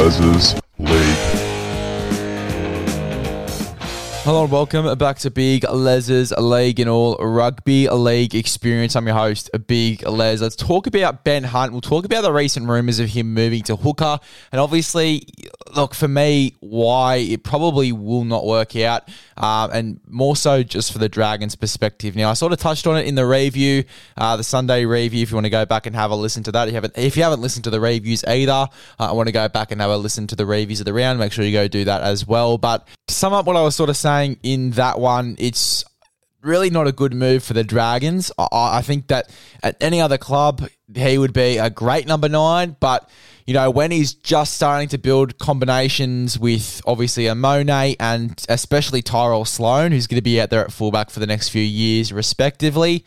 Big Hello and welcome back to Big Les's League and All Rugby League Experience. I'm your host, Big Les. Let's talk about Ben Hunt. We'll talk about the recent rumours of him moving to hooker. And obviously, look, for me, why it probably will not work out. Um, and more so just for the Dragons' perspective. Now, I sort of touched on it in the review, uh, the Sunday review. If you want to go back and have a listen to that, if you haven't, if you haven't listened to the reviews either, uh, I want to go back and have a listen to the reviews of the round. Make sure you go do that as well. But to sum up what I was sort of saying in that one, it's really not a good move for the Dragons. I, I think that at any other club, he would be a great number nine, but you know, when he's just starting to build combinations with obviously Amone and especially Tyrell Sloan, who's going to be out there at fullback for the next few years, respectively,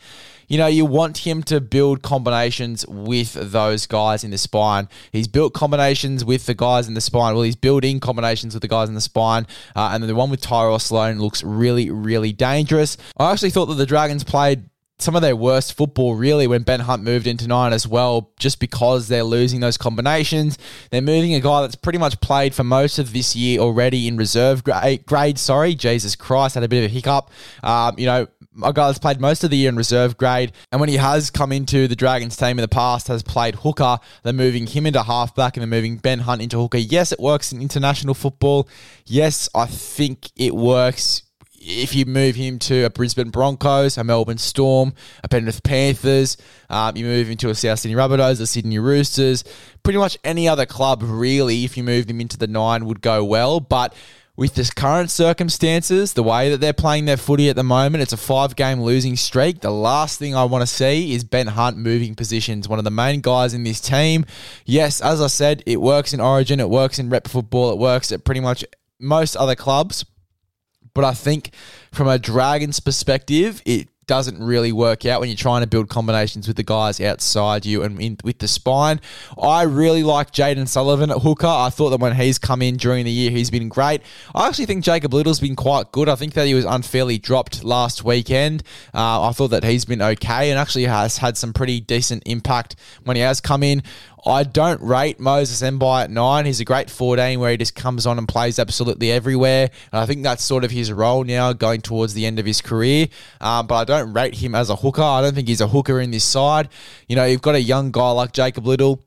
you know, you want him to build combinations with those guys in the spine. He's built combinations with the guys in the spine. Well, he's building combinations with the guys in the spine. Uh, and then the one with Tyrell Sloan looks really, really dangerous. I actually thought that the Dragons played some of their worst football really when Ben Hunt moved into nine as well, just because they're losing those combinations. They're moving a guy that's pretty much played for most of this year already in reserve grade. grade sorry, Jesus Christ, had a bit of a hiccup. Um, you know, a guy that's played most of the year in reserve grade, and when he has come into the Dragons team in the past, has played hooker. They're moving him into halfback and they're moving Ben Hunt into hooker. Yes, it works in international football. Yes, I think it works if you move him to a Brisbane Broncos, a Melbourne Storm, a Penrith Panthers, um, you move him to a South Sydney Rabbitohs, a Sydney Roosters, pretty much any other club, really, if you move him into the nine, would go well. But with this current circumstances, the way that they're playing their footy at the moment, it's a five game losing streak. The last thing I want to see is Ben Hunt moving positions, one of the main guys in this team. Yes, as I said, it works in Origin, it works in rep football, it works at pretty much most other clubs. But I think from a Dragons perspective, it doesn't really work out when you're trying to build combinations with the guys outside you and in, with the spine. I really like Jayden Sullivan at hooker. I thought that when he's come in during the year, he's been great. I actually think Jacob Liddle's been quite good. I think that he was unfairly dropped last weekend. Uh, I thought that he's been okay and actually has had some pretty decent impact when he has come in. I don't rate Moses Mbye at nine. He's a great 14 where he just comes on and plays absolutely everywhere. And I think that's sort of his role now going towards the end of his career. Um, but I don't rate him as a hooker. I don't think he's a hooker in this side. You know, you've got a young guy like Jacob Liddle.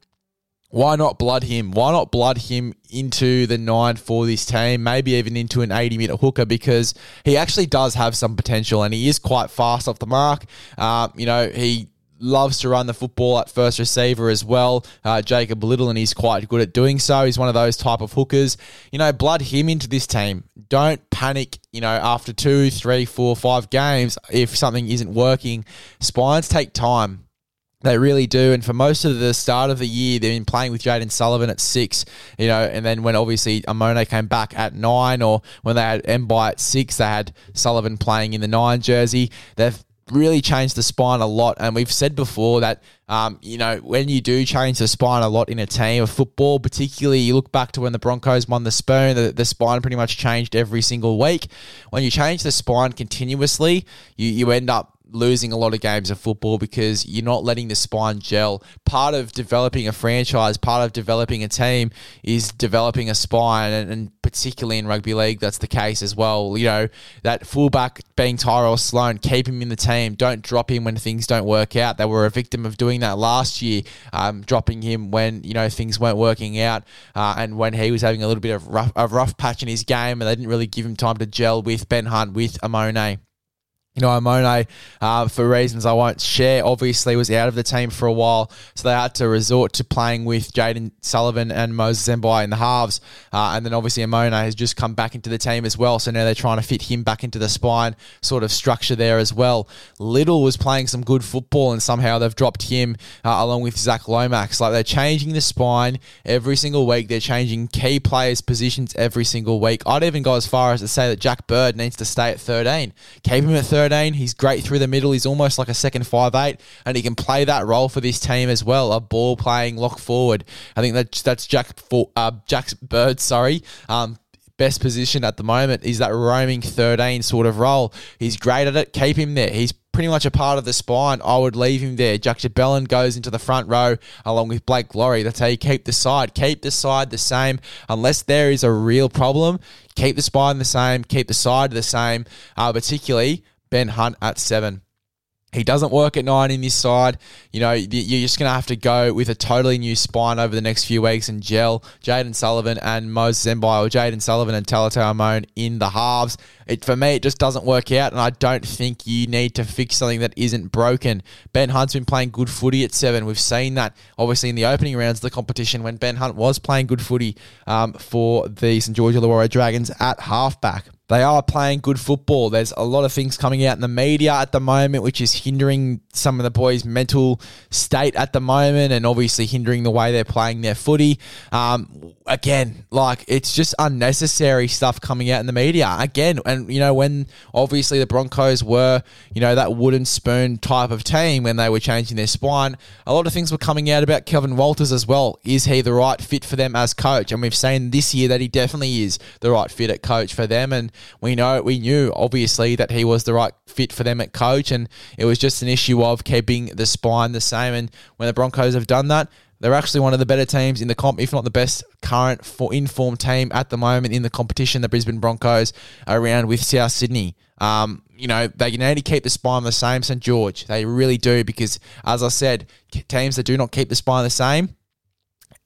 Why not blood him? Why not blood him into the nine for this team? Maybe even into an 80 minute hooker because he actually does have some potential and he is quite fast off the mark. Um, you know, he loves to run the football at first receiver as well. Uh, Jacob Liddle, and he's quite good at doing so. He's one of those type of hookers. You know, blood him into this team. Don't panic, you know, after two, three, four, five games if something isn't working. Spines take time. They really do. And for most of the start of the year, they've been playing with Jayden Sullivan at six, you know, and then when obviously Amone came back at nine, or when they had Mbye at six, they had Sullivan playing in the nine jersey. They've really changed the spine a lot. And we've said before that, um, you know, when you do change the spine a lot in a team of football, particularly you look back to when the Broncos won the spoon, the, the spine pretty much changed every single week. When you change the spine continuously, you, you end up losing a lot of games of football because you're not letting the spine gel. Part of developing a franchise, part of developing a team is developing a spine, and, and particularly in rugby league, that's the case as well. You know, that fullback being Tyrell Sloan, keep him in the team. Don't drop him when things don't work out. They were a victim of doing that last year, um, dropping him when, you know, things weren't working out uh, and when he was having a little bit of rough, a rough patch in his game and they didn't really give him time to gel with Ben Hunt, with Amone you know, Amone, uh, for reasons I won't share, obviously was out of the team for a while, so they had to resort to playing with Jayden Sullivan and Moses Mbye in the halves, uh, and then obviously Amone has just come back into the team as well, so now they're trying to fit him back into the spine sort of structure there as well. Liddle was playing some good football, and somehow they've dropped him uh, along with Zac Lomax. Like they're changing the spine every single week. They're changing key players' positions every single week. I'd even go as far as to say that Jack Bird needs to stay at 13. Keep him at 13 13. He's great through the middle. He's almost like a second five eight, and he can play that role for this team as well. A ball playing lock forward. I think that's that's Jack for uh, Jack's Bird. Sorry. Um, best position at the moment is that roaming 13 sort of role. He's great at it. Keep him there. He's pretty much a part of the spine, I would leave him there. Jack Bellin goes into the front row along with Blake Lawrie. That's how you keep the side. Keep the side the same. Unless there is a real problem, keep the spine the same, keep the side the same, uh, particularly Ben Hunt at seven. He doesn't work at nine in this side. You know, you're just going to have to go with a totally new spine over the next few weeks and gel Jayden Sullivan and Moses Mbye or Jayden Sullivan and Talatau Amone in the halves. It, for me, it just doesn't work out, and I don't think you need to fix something that isn't broken. Ben Hunt's been playing good footy at seven. We've seen that, obviously, in the opening rounds of the competition when Ben Hunt was playing good footy um, for the St. George Illawarra Dragons at halfback. They are playing good football. There's a lot of things coming out in the media at the moment, which is hindering some of the boys' mental state at the moment and obviously hindering the way they're playing their footy. Um, again, like it's just unnecessary stuff coming out in the media. Again, and you know, when obviously the Broncos were, you know, that wooden spoon type of team when they were changing their spine, a lot of things were coming out about Kevin Walters as well. Is he the right fit for them as coach? And we've seen this year that he definitely is the right fit at coach for them. And we know we knew obviously that he was the right fit for them at coach, and it was just an issue of keeping the spine the same. And when the Broncos have done that, they're actually one of the better teams in the comp, if not the best current for informed team at the moment in the competition. The Brisbane Broncos around with South Sydney. Um, you know, they can only keep the spine the same. St George, they really do because, as I said, teams that do not keep the spine the same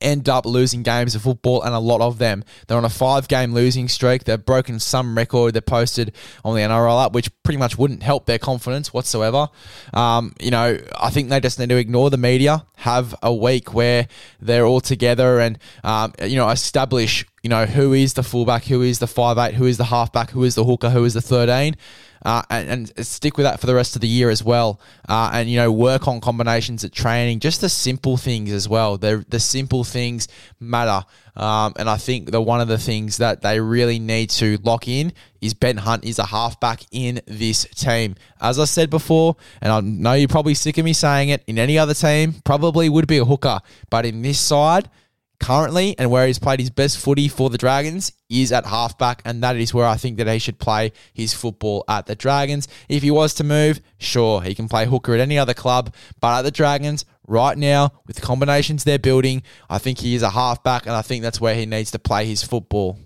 end up losing games of football, and a lot of them. They're on a five game losing streak. They've broken some record they posted on the NRL up, which pretty much wouldn't help their confidence whatsoever. Um, you know, I think they just need to ignore the media, have a week where they're all together and, um, you know, establish, you know, who is the fullback, who is the five eight, who is the halfback, who is the hooker, who is the 13 uh, and, and, stick with that for the rest of the year as well. Uh, and you know, work on combinations at training, just the simple things as well. The the simple things matter. Um, and I think that one of the things that they really need to lock in is Ben Hunt is a halfback in this team. As I said before, and I know you're probably sick of me saying it, in any other team, probably would be a hooker. But in this side, currently and where he's played his best footy for the Dragons is at halfback, and that is where I think that he should play his football at the Dragons. If he was to move, sure, he can play hooker at any other club, but at the Dragons, right now, with the combinations they're building, I think he is a halfback, and I think that's where he needs to play his football.